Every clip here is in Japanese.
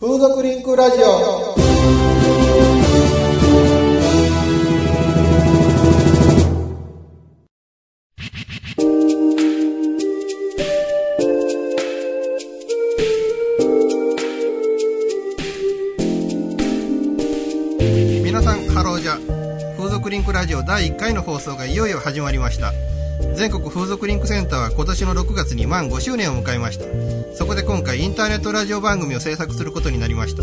風俗リンクラジオ。皆さんハローじゃ。風俗リンクラジオ第1回の放送がいよいよ始まりました。全国風俗リンクセンターは今年の6月に満5周年を迎えました。そこで今回インターネットラジオ番組を制作することになりました。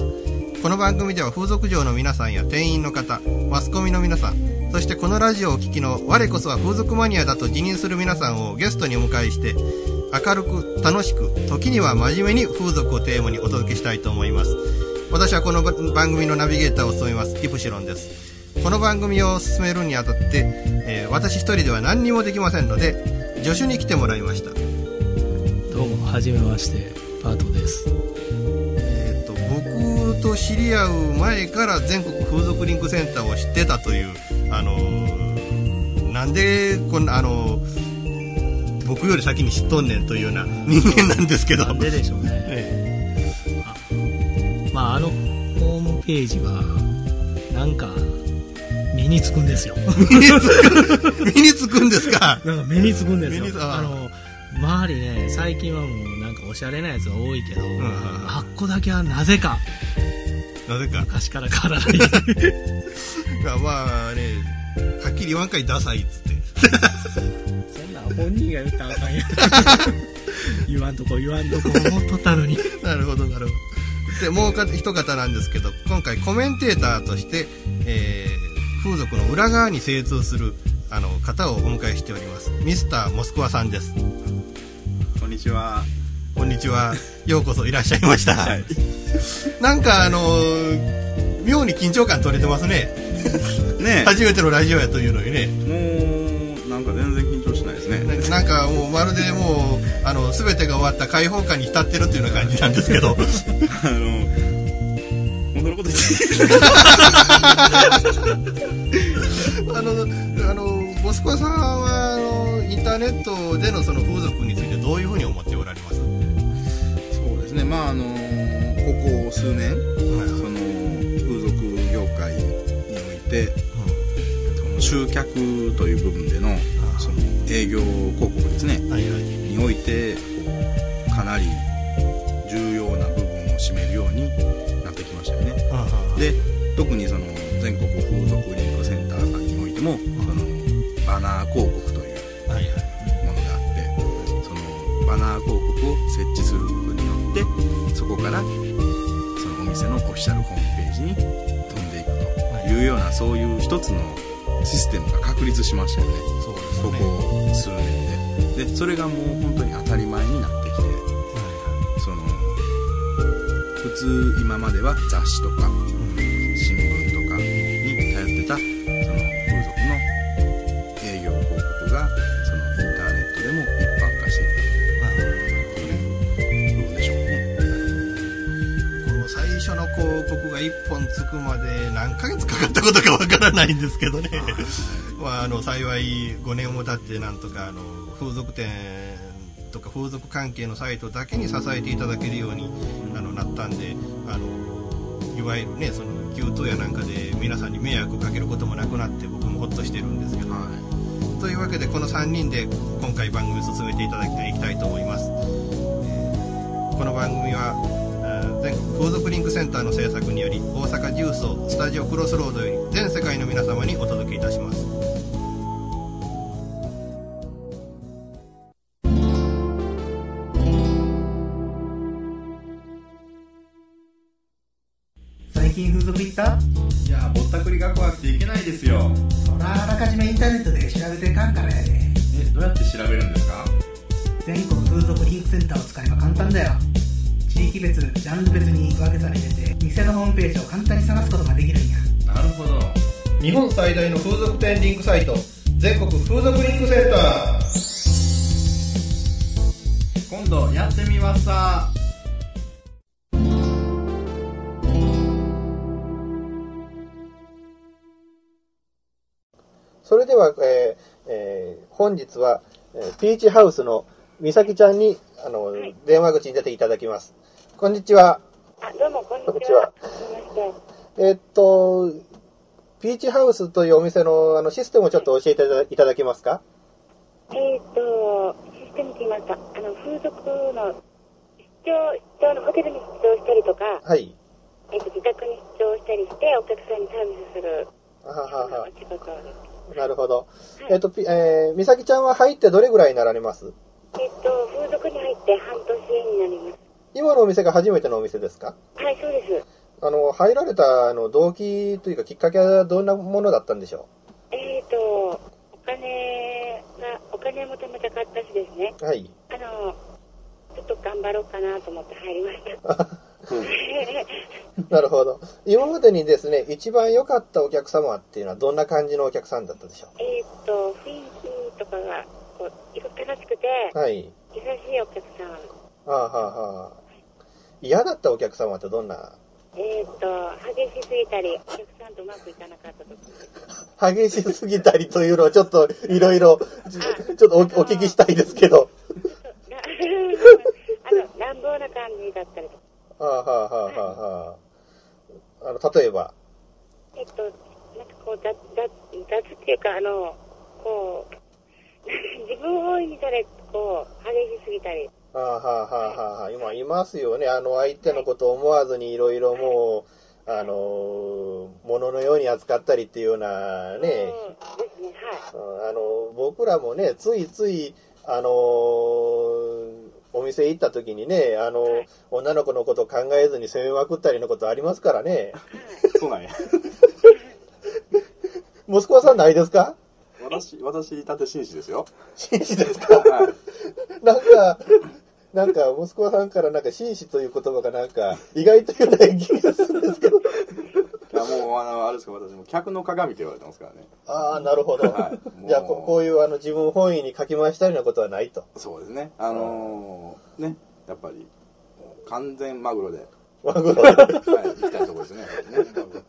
この番組では風俗嬢の皆さんや店員の方マスコミの皆さんそしてこのラジオをお聞きの我こそは風俗マニアだと自認する皆さんをゲストにお迎えして明るく楽しく時には真面目に風俗をテーマにお届けしたいと思います。私はこの番組のナビゲーターを務めますイプシロンです。この番組を進めるにあたって、えー私一人では何にもできませんので助手に来てもらいました。どうも、はじめまして、です。えー、と僕と知り合う前から全国風俗リンクセンターを知ってたという、あのーなんでこんな、あのー僕より先に知っとんねんというような人間なんですけど、ででしょうね。えまあ、あのホームページは、なんか、目につくんですよ。え身につくんですか？なんか目につくんですよ。ああの、周りね、最近はもうおしゃれなやつが多いけど、んあっこだけはなぜか、なぜか昔から変わらない。まあねはっきり言わんかいダサいっつってそんなん本人が言ったらあかんやん。言わんとこ言わんとこ思っとったのに。なるほどなるほどでもうか一方なんですけど今回コメンテーターとして、えー風俗の裏側に精通するあの方をお迎えしておりますミスターモスクワさんですこんにちは。こんにちは。ようこそいらっしゃいました、はい。なんかあのー妙に緊張感取れてますね。ね。初めてのラジオやというのにね。え、もう、なんか全然緊張しないですね。ななんかもうまるでもうあの全てが終わった開放感に浸ってるっていうような感じなんですけど。あの、本当のこと言ってあの、あの、モスクワさんは、あの、インターネットでのその風俗についてどういうふうに思っておられます。まあ、あの、ここ数年、その、風俗業界において、その集客という部分での、その、営業広告ですね。はいはい。において、かなり重要な部分を占めるようになってきましたよね。で特にその全国風俗リンクセンターさんにおいてもそのバナー広告からそのお店のオフィシャルホームページに飛んでいくというようなそういう一つのシステムが確立しましたよね。そうですこね。こ数年で。でそれがもう本当に当たり前になってきてその普通今までは雑誌とかくまで何ヶ月かかったことかわからないんですけどね。まあ、あの、幸い5年も経ってなんとか、あの、風俗店とか風俗関係のサイトだけに支えていただけるようにあのなったんで、あの、いわゆるね、その、給湯やなんかで皆さんに迷惑をかけることもなくなって僕もほっとしてるんですけど、はというわけでこの3人で今回番組を進めていただきたいいきたいと思います、えーこの番組はえー全国風俗リンクセンターの制作により大阪重曹スタジオクロスロードより全世界の皆様にお届けいたします。最近風俗行った？いやぼったくりが怖地域別ジャンル別に分けされてて店のホームページを簡単に探すことができるんや。なるほど。日本最大の風俗店リンクサイト全国風俗リンクセンター。今度やってみますさ。それでは、えーえー本日は、えーピーチハウスの美咲ちゃんに、あの、電話口に出ていただきます。こんにちは。あ、どうも、こんにちは。こんにちは。えっと、ピーチハウスというお店のあのシステムをちょっと教えていただけますか？えっ、と、システムって言いました。あの、風俗の出張、出張のホテルに出張したりとか、はい。えっ、と、自宅に出張したりして、お客さんにサービスする、はははお仕事。なるほど。えっと、ピえー、美咲ちゃんは入ってどれぐらいになられます？えっ、と、風俗に入って半年になります。今のお店が初めてのお店ですか？はい、そうです。あの、入られたあの動機というかきっかけはどんなものだったんでしょえっ、と、お金が、お金もためたかったしですね。うはい。あの、ちょっと頑張ろうかなと思って入りました。なるほど。今までにですね、一番良かったお客様っていうのはどんな感じのお客さんだったでしょえっ、と、雰囲気とかが、こう、いろ楽しくて、うはい。優しいお客さん。はあ、はあはあ、嫌だったお客様ってどんな？えっ、と、激しすぎたり、お客さんとうまくいかなかったとか。激しすぎたりというのをちょっといろいろ、ちょっとおお聞きしたいですけど。なあの、乱暴な感じだったりとか。はあ、はあはあはあはあ、あの、例えば？えっと、なんかこう、雑、雑、雑っていうか、あの、こう、自分を大いにされ、こう、激しすぎたり。はあ、はあはあはあ、今いますよね。あの、相手のことを思わずにいろいろもう、あの、物のように扱ったりっていうようなね、あの、僕らもね、ついつい、あのお店行った時にね、あの、女の子のことを考えずに攻めまくったりのことありますからね。そうなんや。息子さんないですか？私、私、たて紳士ですよ。紳士ですか？はい。なんか、なんか、息子さんからなんか、紳士という言葉がなんか、意外と言うない気がするんですけど。いやもう、あの、あれですか、私も客の鏡って言われてますからね。ああ、なるほど。はいじゃあこ、こういうあの自分本位に書き回したりのことはないと。そうですね。あのー、ね、やっぱり、完全マグロで、マグロ。はい、行きたいところですね。やっぱりね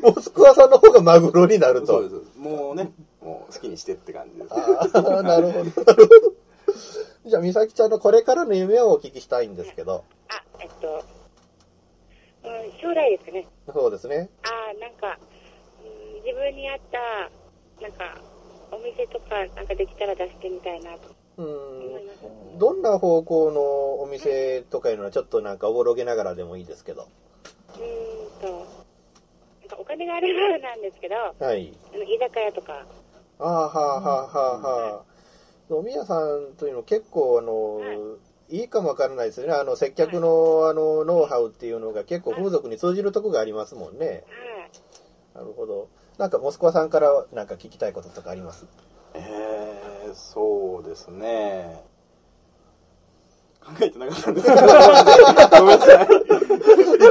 息子さんの方がマグロになると。そうです。もうね、もう好きにしてって感じです。ああ、なるほど。なるほど。じゃあ、美咲ちゃんのこれからの夢をお聞きしたいんですけど。あ、えっと、うん、将来ですかね。そうですね。あーなんか、うん、自分に合った、なんか、お店とか、なんかできたら出してみたいなとう。ん。どんな方向のお店とかいうのはちょっとなんかおぼろげながらでもいいですけど。うーんと、なんかお金があればなんですけど、あはい。の居酒屋とか、ああ、はあ、はあ、はあ、はあ。飲み屋さんというの結構あの、はいいいかもわからないですよね。あの、接客の、あの、ノウハウっていうのが結構風俗に通じるとこがありますもんね。はい。なるほど。なんか、息子さんからなんか聞きたいこととかあります？えー、そうですね。考えてなかったんですけど。ごめんなさい。い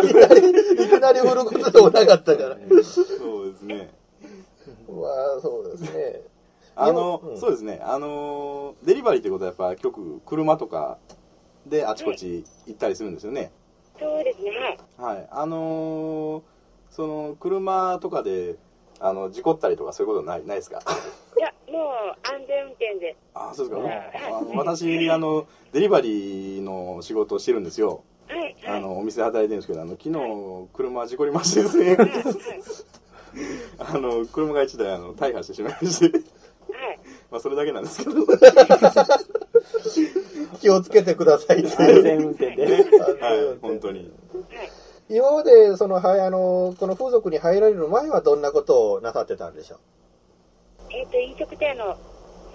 きなり、いきなり振ることでもなかったから。そうですね。まあ、そうですね。あの、うんそうですね。あの、デリバリーってことはやっぱ局、車とかであちこち行ったりするんですよね。そうですね、はい。はい。あのーその、車とかで、あの、事故ったりとかそういうことない、ないですか？いや、もう安全運転で。あ、そうですか。はいあの私、あの、デリバリーの仕事をしてるんですよ。はい、はい。あの、お店で働いてるんですけど、あの、昨日、車事故りましてですね。あの、車が一台、あの、大破してしまいまして。はい。まあ、それだけなんですけど。気をつけてくださいって安。全運転で。はい、本当に。はい。今まで、その、はい、あの、この風俗に入られる前はどんなことをなさってたんでしょえっ、と、飲食店の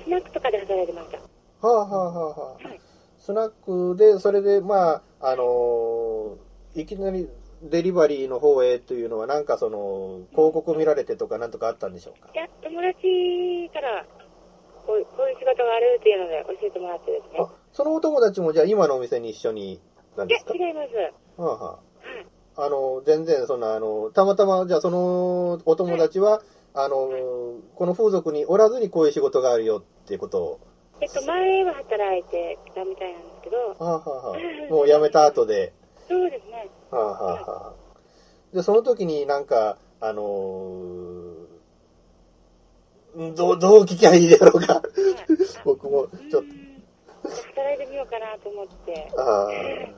スナックとかで働いてました。うはあ、はあはあはあはい。スナックで、それで、まあ、あのいきなりデリバリーの方へというのは、なんかその、広告見られてとかなんとかあったんでしょうか？いや、友達から、こういう、仕事があるっていうので教えてもらってですねあ。、そのお友達もじゃあ今のお店に一緒に、なんいやですか、違います。はい。はあはあ、あの、全然、そんな、あの、たまたま、じゃあそのお友達は、あの、この風俗におらずにこういう仕事があるよっていうことを、えっと、前は働いてたみたいなんですけど、はあはあはあ、もう辞めた後で、そうですね。はあはあはあ、で、その時になんか、あのーどう、どう聞きゃいいだろうか。はい。僕も、ちょっうーん働いてみようかなと思って。と、あはい。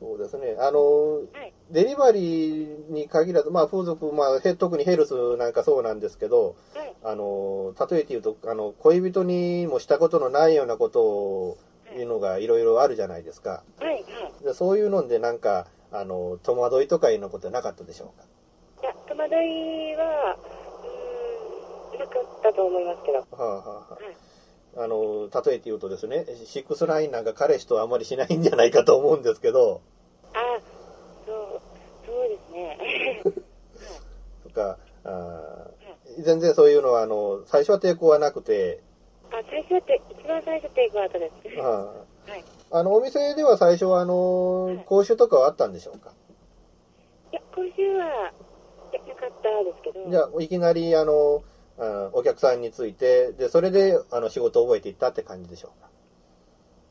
そうですね。あの、はい。デリバリーに限らず、まあ、風俗、まあ、へ特にヘルスなんかそうなんですけど、はい。あの、例えて言うと、あの、恋人にもしたことのないようなことを、いうのがいろいろあるじゃないですか。はい。はい。でそういうので、なんか、あの、戸惑いとかいうのことなかったでしょうか？いや、戸惑いは、なかったと思いますけど。はあ、はあははい。あ、あの、例えて言うとですね、シックスナインなんか彼氏とあんまりしないんじゃないかと思うんですけど、あ、そう、そうですね。とか、あー全然そういうのは、あの、最初は抵抗はなくて、あ、最初って、一番最初抵抗あったです。ははい。あ、あの、お店では最初は、あの、講習とかはあったんでしょうか？いや、今週は、なかったですけど。じゃあ、いきなり、あの、あお客さんについて、で、それで、あの、仕事を覚えていったって感じでしょう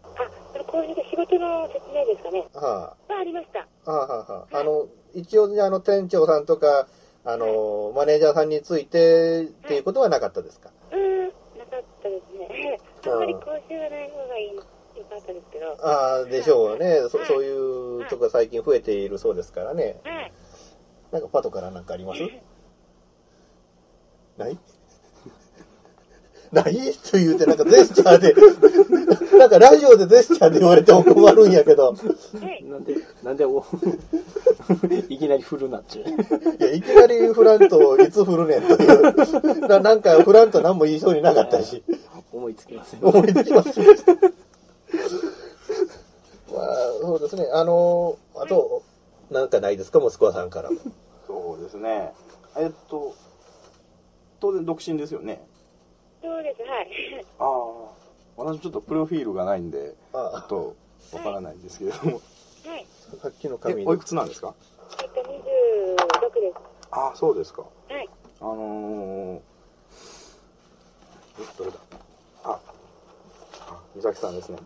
あ、その講習で仕事の説明ですかね。か。ははありました。あ、はあ、はあ、はあ。あの、一応、あの、店長さんとか、あの、マネージャーさんについてっていうことはなかったですか？うーん、なかったですね。あんまり講習がない方がいい、よかったですけど。はああ、でしょうね。そはいそういうとこ最近増えているそうですからね。い。なんかパトからなんかあります？ない？ないと言うて、なんかジェスチャーで、なんかラジオでジェスチャーで言われても困るんやけど、はい。なんで、なんでお、いきなり振るなっちゅう。いや、いきなりフラントいつ振るねんという。ななんかフラント何も言いそうになかったし、思いつきません。思いつきます。まあ、そうですね。あの、あと、なんかないですか、息子さんから。そうですね。えっと、当然独身ですよね。そうです、はい。ああ。私ちょっとプロフィールがないんで、ちょあっとわからないんですけれども。はい。さっきのえ紙、においくつなんですか？えっと、26です。ああ、そうですか。はい。あのー、えどれだ？あ、あ、美咲さんですね。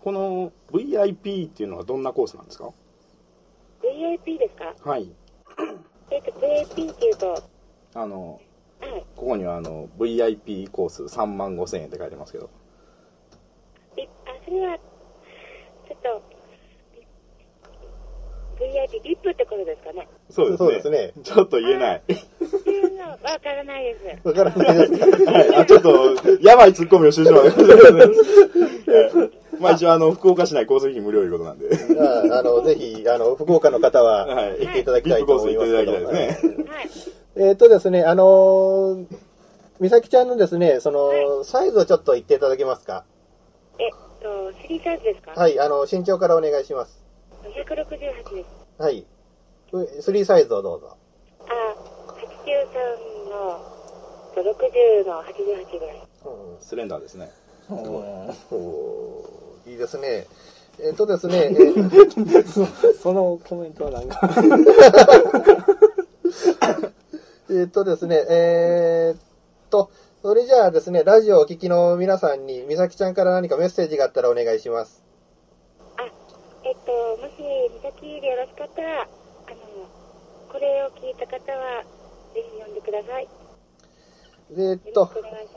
この VIP っていうのはどんなコースなんですか？VIP ですか？はい。えっと、VIP っていうと、はい。あの、ここにはあの VIP コース3万5千円って書いてますけど。びあ、それは、ちょっと、VIP、VIP ってことですかね？そうそうですね。ちょっと言えない。っていうのはわからないです。わからないですかはい、あちょっと、やばいツッコミをしてしまう。まあ一応あの、福岡市内交通費無料いうことなんで。ああの、ぜひ、あの、福岡の方ははい行っていただきたいと思いますけど。ビッグコース行っていただきたいですね。はい。えっとですね、あのー、美咲ちゃんのですね、その、サイズをちょっと言っていただけますか？えっと、3サイズですか？はい、あの、身長からお願いします。168です。はい。3サイズをどうぞ。あ、83の、と60の88ぐらい。うんスレンダーですね。おーいいですね。えっとですね、えーそのコメントはなんか。えっとですね、えーっと、それじゃあですね、ラジオをお聞きの皆さんに、美咲ちゃんから何かメッセージがあったらお願いします。あ、えっと、もし、美咲でよろしかったら、あの、これを聞いた方は、ぜひ読んでください。えーっと。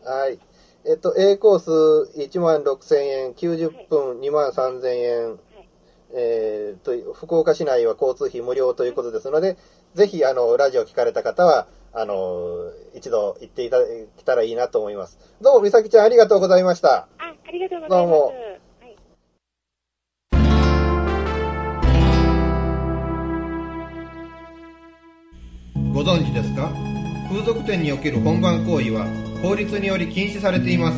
はい。えっと、A コース1万6000円、90分2万3000円、はい。えーと、福岡市内は交通費無料ということですので、ぜひ、あの、ラジオ聞かれた方は、あの、一度行っていただけたらいいなと思います。どうも、美咲ちゃんありがとうございました。あ、ありがとうございます。どうもはい。ご存知ですか？風俗店における本番行為は法律により禁止されています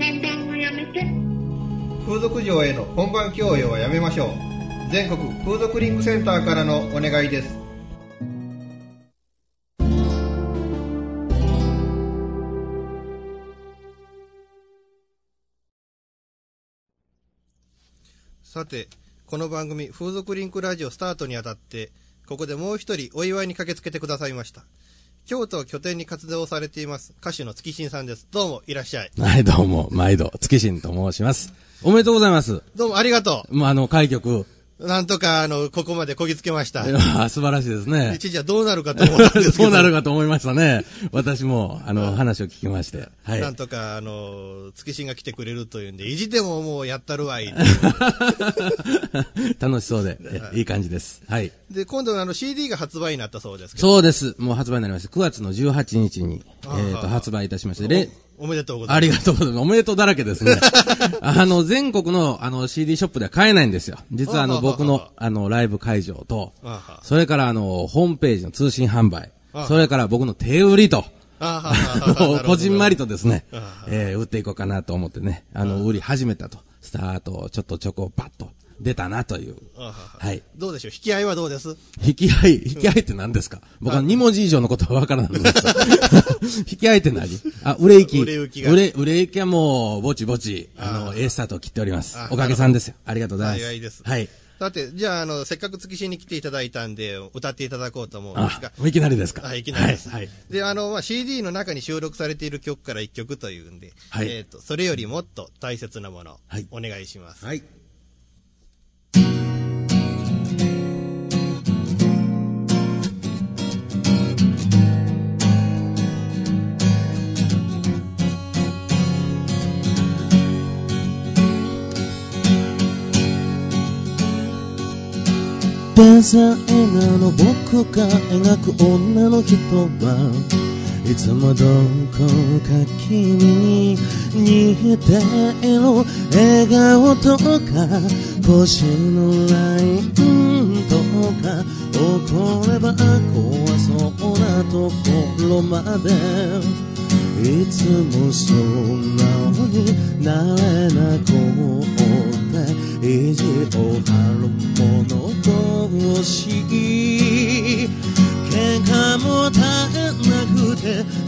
宣伝をやめて。風俗嬢への本番強要はやめましょう全国風俗リンクセンターからのお願いですさてこの番組風俗リンクラジオスタートにあたってここでもう一人お祝いに駆けつけてくださいました京都を拠点に活動されています歌手の月新さんですどうもいらっしゃいはい、どうも、毎度、月新と申します。おめでとうございます。どうもありがとうもうあの、開局、なんとか、あの、ここまでこぎつけました素晴らしいですね。一時はどうなるかと思ったんですけど。そうなるかと思いましたね。私も、あの、話を聞きまして。はい。なんとか、あの、月新が来てくれるというんで、意地でももうやったるわい。楽しそうで、えいい感じです。はい。で、今度あの CD が発売になったそうですけど。そうです。もう発売になりました。9月の18日に、えっと、発売いたしまして、れおめでとうございます。ありがとうございます。おめでとうだらけですね。あの、全国の、あの、CD ショップでは買えないんですよ。実は、あの、僕の、あの、ライブ会場とそれから、あの、ホームページの通信販売あ、それから僕の手売りと、あははははなるほどこじんまりとですねえー売っていこうかなと思ってね、あの、売り始めたと。スタート、ちょっとチョコパッと出たなという。あはい。どうでしょう？引き合いはどうです？引き合い、引き合いって何ですか？僕は2文字以上のことはわからないんです。引き合いって何？あ、売れ行き。売れ行きが売れ、売れ行きはもう、ぼちぼち、あの、A スタートを切っておりますあ。おかげさんですよ。ありがとうございます。幸いですはい。だって、じゃあ、あの、せっかく月新に来ていただいたんで、歌っていただこうと思うんですあが。、いきなりですか？はい、いきなりです。はい。はいで、あの、まあ、CD の中に収録されている曲から一曲というんで、はいえっ、と、それよりもっと大切なもの、はいお願いします。はい。デザイナーの僕が描く女の人はいつもどこか君に似ている笑顔とか腰のラインとか怒れば怖そうなところまでいつも素直になれなくって意地を張る者同士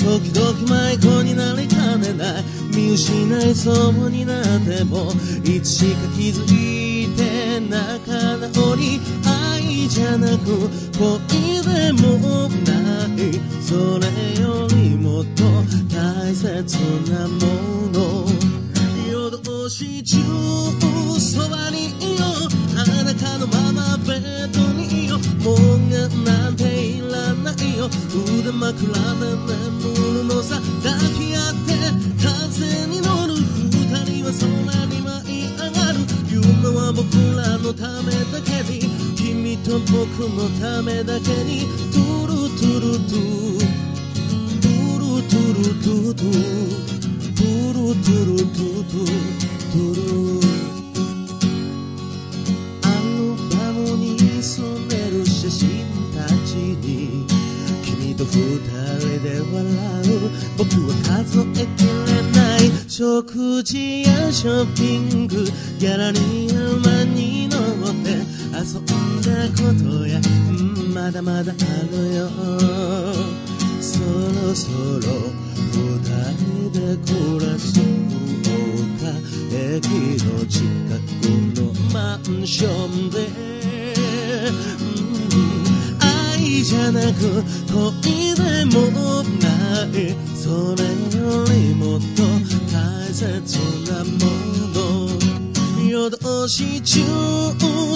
時々迷子になりかねない。見失いそうになってもいつしか気づいて仲直り愛じゃなく恋でもない。それよりもっと大切なもの。夜通し中そばにいよう。裸のままベッドにいようもうなんていらないよ。腕枕で眠るのさ抱き合って風に乗る。二人は空に舞い上がる。夢は僕らのためだけに。君と僕のためだけに。トゥルトゥルトゥ。トゥルトゥルトゥ。トゥトゥルトゥルトゥトゥ。ルトゥル。人で笑う僕は数えきれない食事やショッピングギャラリー山に登って遊んだことやうんまだまだあるよ。そろそろ二人で暮らそうか。駅の近くのマンションで、じゃなく恋でもないそれよりもっと大切なもの夜通し中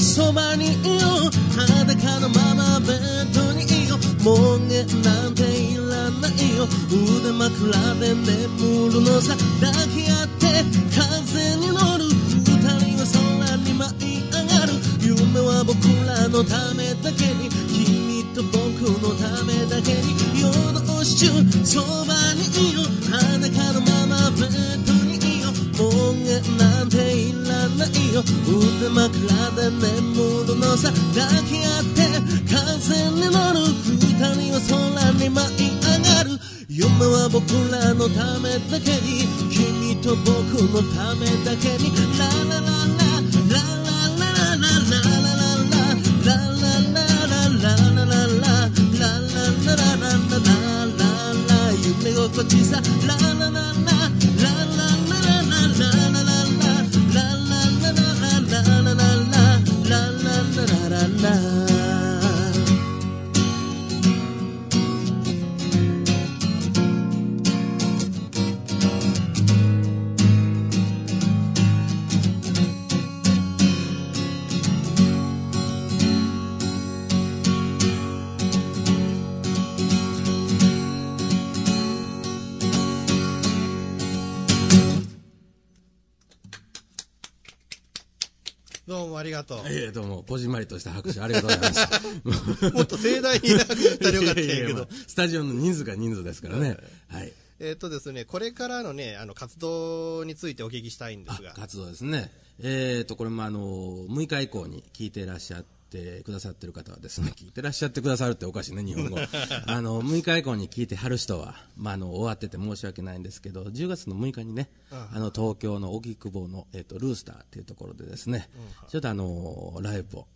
そばにいよう裸のままベッドにいようもうねなんていらないよ腕枕で眠る。のさ抱き合って風に乗る。二人は空に舞い上がる。夢は僕らのためだけに君と僕のためだけに夜通し中そばにいよ裸のままベッドにいようもうねなんていらないよ腕枕で眠るのさ抱き合って風に乗る二人は空に舞い上がる夢は僕らのためだけに君と僕のためだけにラララ。cotiza もありがとう。ええ、どうも、こじんまりとした拍手ありがとうございました。もっと盛大に拍手したらよかったんやけどいやいやまあ。スタジオの人数が人数ですからね。はい。えっとですね、これからのね、あの、活動についてお聞きしたいんですが。活動ですね。えーと、これもあの、6日以降に聞いていらっしゃってくださってる方はですね、聞いてらっしゃってくださるっておかしいね、日本語。あの、6日以降に聞いてはる人は、まあ、あの、終わってて申し訳ないんですけど、10月の6日にね、あの、東京の荻窪の、えっ、と、ルースターっていうところでですね、ちょっとあの、ライブを、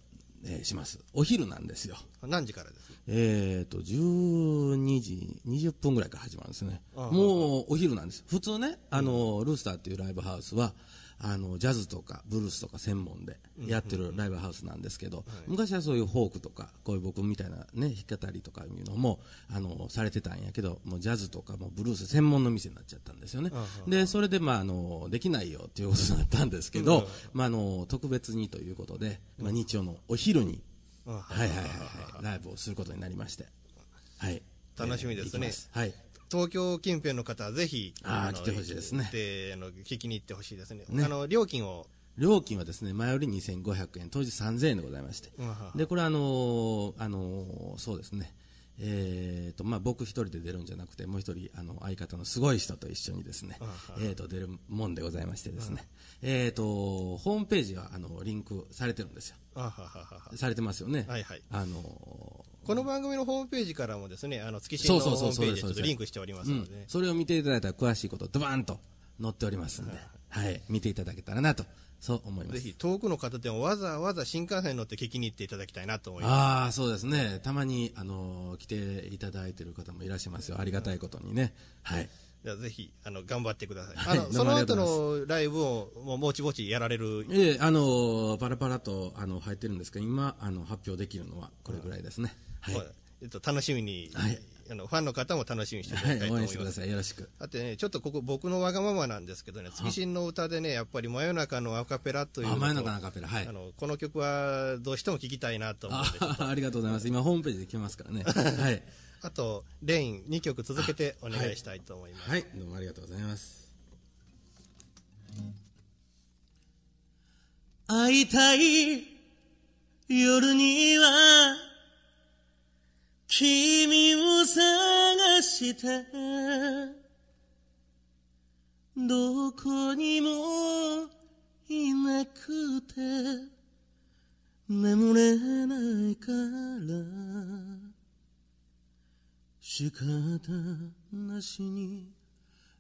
えーします。お昼なんですよ。何時からです？えーと、12時20分ぐらいから始まるんですね。もうお昼なんです。普通ね、あの、ルースターっていうライブハウスは、あの、ジャズとかブルースとか専門でやってるライブハウスなんですけど、昔はそういうフォークとか、こういう僕みたいなね、弾き語りとかいうのも、あの、されてたんやけど、もうジャズとかもブルース専門の店になっちゃったんですよね。で、それで、まあ、あの、できないよっていうことになったんですけど、まあ、あの、特別にということで、まあ、日曜のお昼に、うん。はいはいはいはい、ライブをすることになりまして、はい。楽しみですね。はい。東京近辺の方はぜひ、のあー来てほしいですねであの聞きに行ってほしいですね。ねあの、料金を、料金はですね、前より2500円、当時3000円でございまして。で、これあのーあのーそうですね。えーと、まあ、僕一人で出るんじゃなくて、もう一人、あの、相方のすごい人と一緒にですね、えーと、出るもんでございましてですね。えーと、ホームページは、あの、リンクされてるんですよ。されてますよね。はいはいあのこの番組のホームページからもですね、あの、月新のホームページちょっとリンクしておりますのでねうん。それを見ていただいたら詳しいことドバーンと載っておりますんで、はい、見ていただけたらなと、そう思います。ぜひ遠くの方でもわざわざ新幹線に乗って聞きに行っていただきたいなと思います。ああ、そうですね。たまに、あの来ていただいてる方もいらっしゃいますよ。ありがたいことにね。はい。じゃあぜひ、あの、頑張ってください。はいあの、その後のライブを、もう、ぼちぼちやられる。ええあのパラパラと、あの、入ってるんですけど、今、あの、発表できるのはこれぐらいですね。はい。まあえっと、楽しみに、はいあの、ファンの方も楽しみにしていたはい、だきたいと思います。応援してください。よろしく。あとね、ちょっとここ僕のわがままなんですけどね、月新の歌でね、やっぱり真夜中のアカペラというのとあ真夜中のアカペラはいあの、この曲はどうしても聴きたいなと思っとあありがとうございます。今、ホームページで聞けますからね。はい。あと、レイン2曲続けてお願いしたいと思います。はい、どうもありがとうございます。会いたい夜には君を探してどこにもいなくて。眠れないから。仕方なしに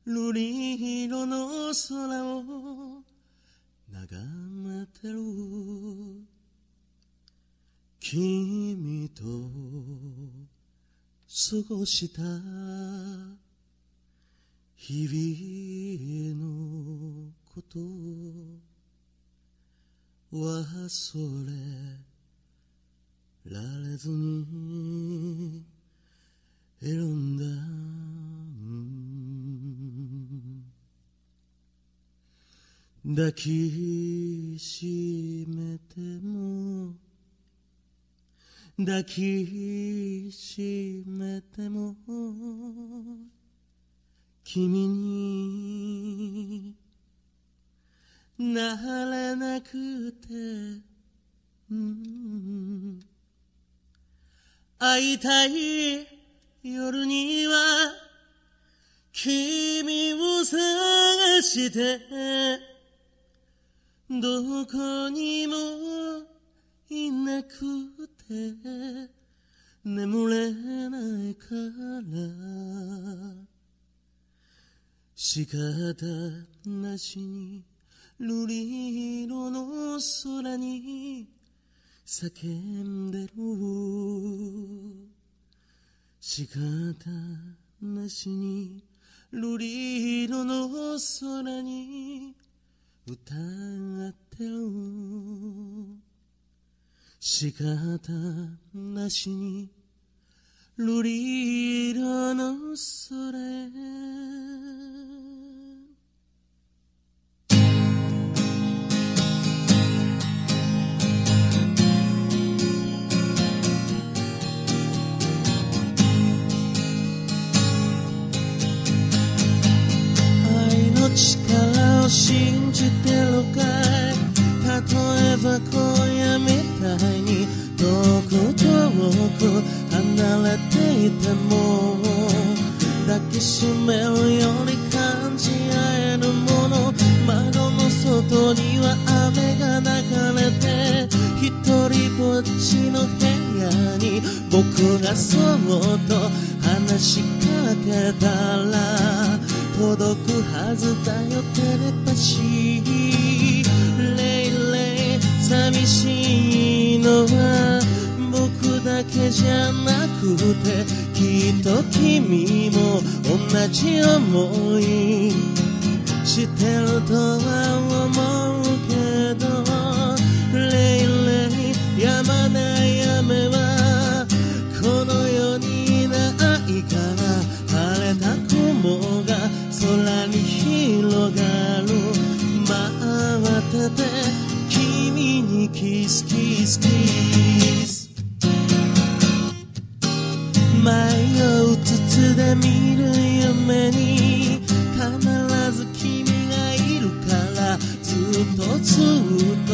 瑠璃色の空を眺めてる。君と過ごした日々のこと。忘れられずに選んだ抱きしめても抱きしめても君になれなくて、うん会いたい夜には君を探してどこにもいなくて。眠れないから仕方なしに瑠璃色の空に叫んでる。仕方なしに瑠璃色の空に歌ってる。仕方なしに瑠璃色の空へ。愛の力を信じてるかい。例えば今夜見こく遠く離れていても抱きしめるより感じ合えるもの窓の外には雨が流れて一人ぼっちの部屋に僕がそっと話しかけたら届くはずだよテレパシー寂しいのは僕だけじゃなくてきっと君も同じ思い。してるとは夢に必ず君がいるからずっとずっと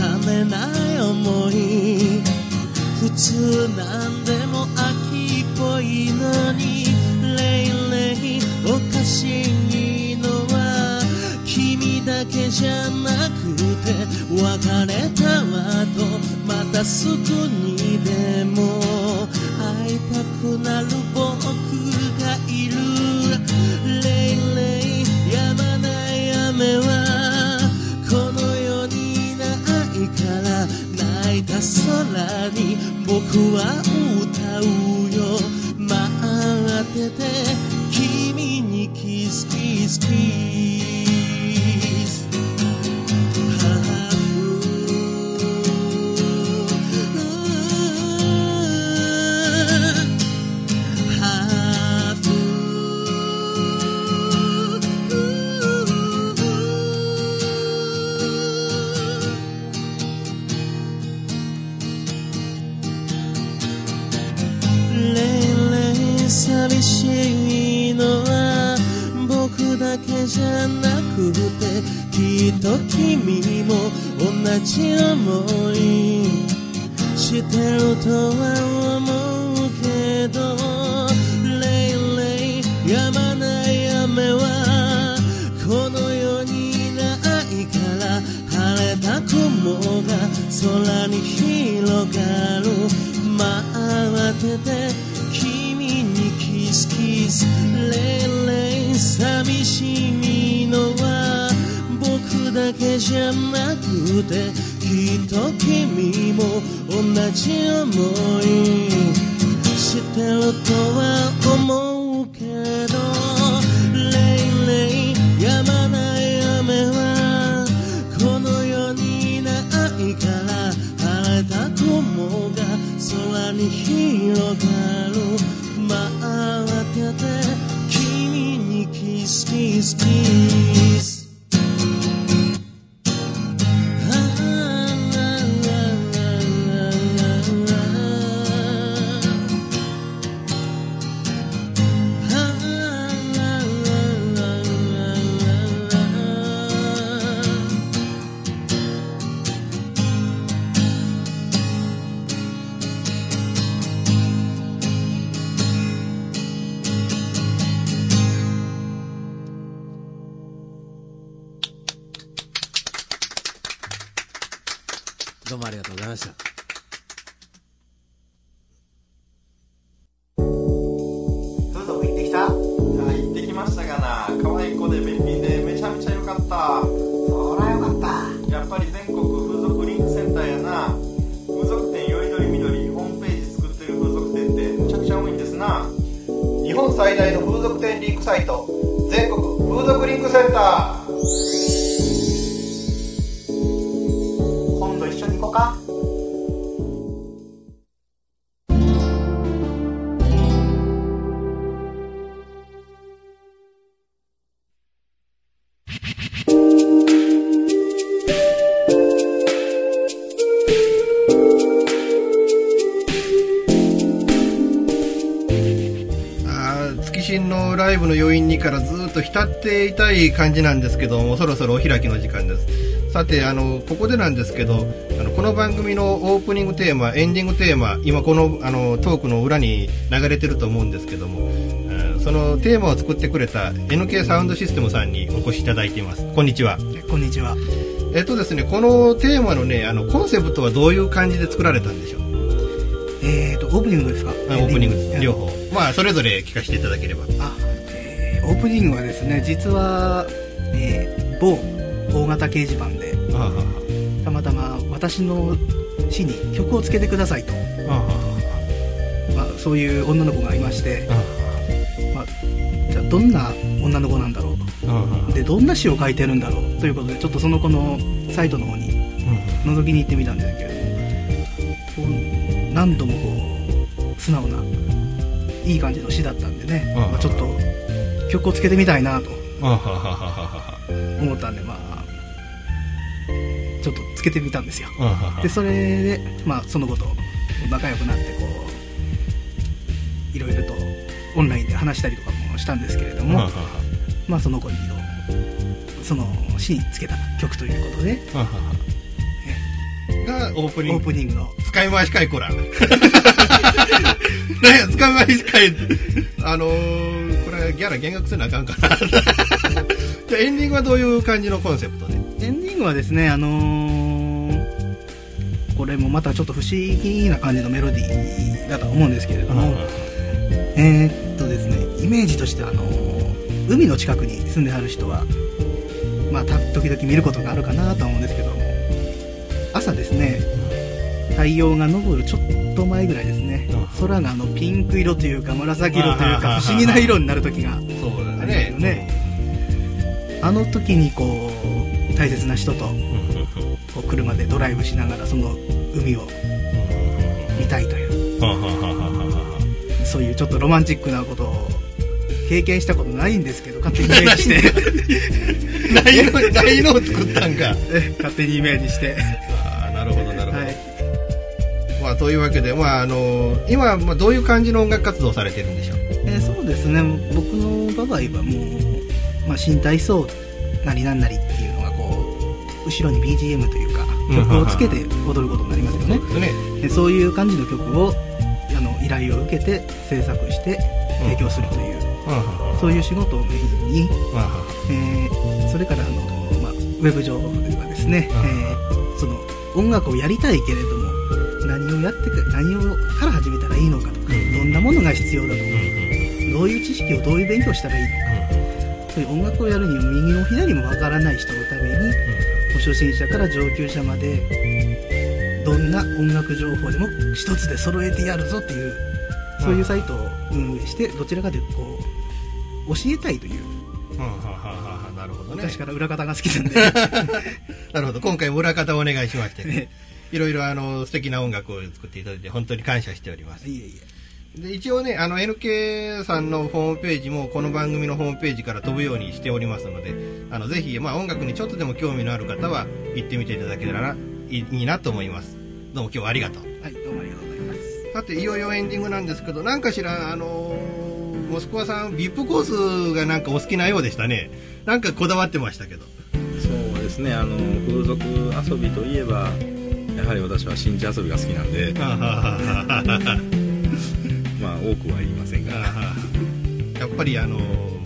冷めない思い。普通なんでも秋っぽいのにレイレイおかしいのは君だけじゃなくて別れた後またすぐにでも会いたくなる空に僕は歌うよ。待ってて君にキスキスキス。きっと君も同じ思いしてるとは思うけどレイレイ止まない雨はこの世にないから晴れた雲が空に広がる。待ってて君にキスキス。レイレイ寂しいけじゃなくてきっと君も同じ思いしてるとは思うけどレイレイ止まない雨はこの世にないから晴れた雲が空に広がる。待ってて君にキスキスキス。センター。今度一緒に行こうか。あー月新のライブの余韻にからずっと浸っていたい感じなんですけどもそろそろお開きの時間です。さてあのここでなんですけどあのこの番組のオープニングテーマエンディングテーマ今このあのトークの裏に流れてると思うんですけども、うんそのテーマを作ってくれた NK サウンドシステムさんにお越しいただいています。こんにちは。こんにちは。えっとですねこのテーマのねあのコンセプトはどういう感じで作られたんでしょう？えーと、オープニングですか？あオープニングエ両方。まあそれぞれ聞かせていただければ。えーオープニングはですね、実は、えー某大型掲示板で、あたまたま私の詩に曲をつけてくださいと、あまあ、そういう女の子がいまして、まあ、じゃあどんな女の子なんだろうと。で、どんな詩を書いてるんだろう。ということで、ちょっとその子のサイトの方に覗きに行ってみたんですけれど何度もこう、素直な、いい感じの詩だったんでね、まあ、ちょっと曲をつけてみたいなと。思ったんで、まあ、ちょっとつけてみたんですよ。で、それで、まあ、その子と仲良くなって、こう、いろいろとオンラインで話したりとかもしたんですけれども、まあ、その子にその詩につけた曲ということで、がオープニング。オープニングの。使い回しかいこらなんや使い回しかいあのー、ギャラ減額せなあかんかなじゃエンディングはどういう感じのコンセプトでエンディングはですね、あのーこれもまたちょっと不思議な感じのメロディーだと思うんですけれども、えーっとですね、イメージとしてあのー海の近くに住んではる人は、まあ、時々見ることがあるかなと思うんですけども、朝ですね、太陽が昇るちょっと前ぐらいですね、空があのピンク色というか紫色というか不思議な色になる時がそうだありますよね。あの時にこう、大切な人と、こう車でドライブしながらその海を見たいという、そういうちょっとロマンチックなことを経験したことないんですけど、勝手にイメージして、ないのを作ったんか。え勝手にイメージして、あというわけでまああのー今まあどういう感じの音楽活動をされてるんでしょう？えーそうですね、僕の場合はもう、まあ、新体操なりなんなりっていうのがこう、後ろに BGM というか、曲をつけて踊ることになりますよね。そうですね。でそういう感じの曲をあの依頼を受けて制作して提供するという、そういう仕事をメインに、えーそれからあの、まあ、ウェブ上ではですね、えーその音楽をやりたいけれどもやってか何をから始めたらいいのかとか、どんなものが必要だとか、どういう知識をどういう勉強したらいいのか、そういう音楽をやるには右も左もわからない人のために、初心者から上級者までどんな音楽情報でも一つで揃えてやるぞっていうそういうサイトを運営してどちらかというとこう教えたいという。なるほどね。昔から裏方が好きなんで。なるほど。今回も裏方をお願いしまして。ねいろいろあの素敵な音楽を作っていただいて本当に感謝しております。いえいえ。で一応ねあの NK さんのホームページもこの番組のホームページから飛ぶようにしておりますのであのぜひ、まあ、音楽にちょっとでも興味のある方は行ってみていただけたらないいいいなと思います。どうも今日はありがとう。はいどうもありがとうございます。さていよいよエンディングなんですけどなんかしらあのーモスクワさん VIP コースがなんかお好きなようでしたね。なんかこだわってましたけど。そうですねあの風俗遊びといえばやはり私は新地遊びが好きなんで まあ多くは言いませんが。やっぱりあの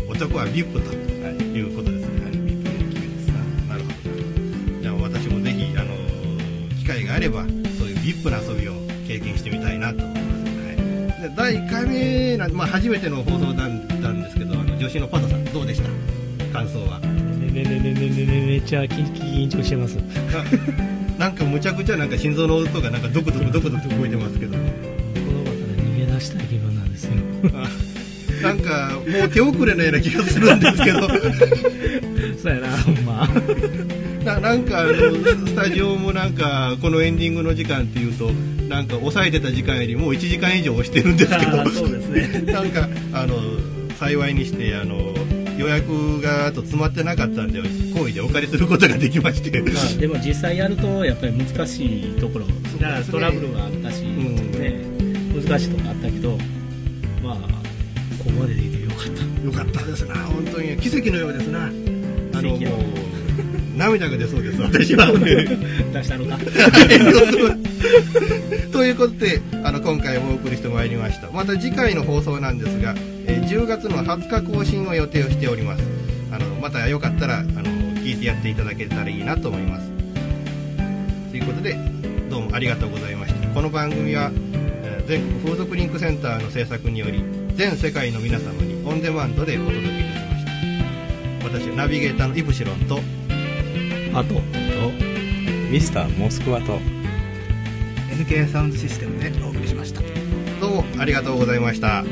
おちょこはビップということですね、はい、ビップの決めですなるほど。じゃあ私もぜひあの機会があればそういうビップの遊びを経験してみたいなと思います、はい、第1回目なん、まあ、初めての放送だったんですけどあの女子のパトさんどうでした？感想は。ねねねねねねねめっちゃ緊張してますなんかむちゃくちゃなんか心臓の音がなんかドクドクドクドク聞こえてますけど。この場から逃げ出したい気分なんですよ。なんかもう手遅れのような気がするんですけど。そうやなほんま。ななんかあのスタジオもなんかこのエンディングの時間っていうとなんか抑えてた時間よりもう1時間以上押してるんですけど。そうですね。なんかあの幸いにしてあの予約があと詰まってなかったんで好意でお借りすることができまして、まあ、でも実際やるとやっぱり難しいところそうですねトラブルがあったし、ん。ね、難しいところあったけどまあここまでできてよかった。よかったですな。本当に。奇跡のようですな。あのもう涙が出そうです、私は。出したのか。ということで、あの、今回もお送りしてまいりました。また次回の放送なんですが、えー10月の20日更新を予定をしております。あの、またよかったら、あの、聞いてやっていただけたらいいなと思います。ということで、どうもありがとうございました。この番組は、えー全国風俗リンクセンターの制作により、全世界の皆様にオンデマンドでお届けいたしました。私、ナビゲーターのイプシロンと、あと、と、ミスターモスクワと、NK サウンドシステムでお送りしました。どうもありがとうございました。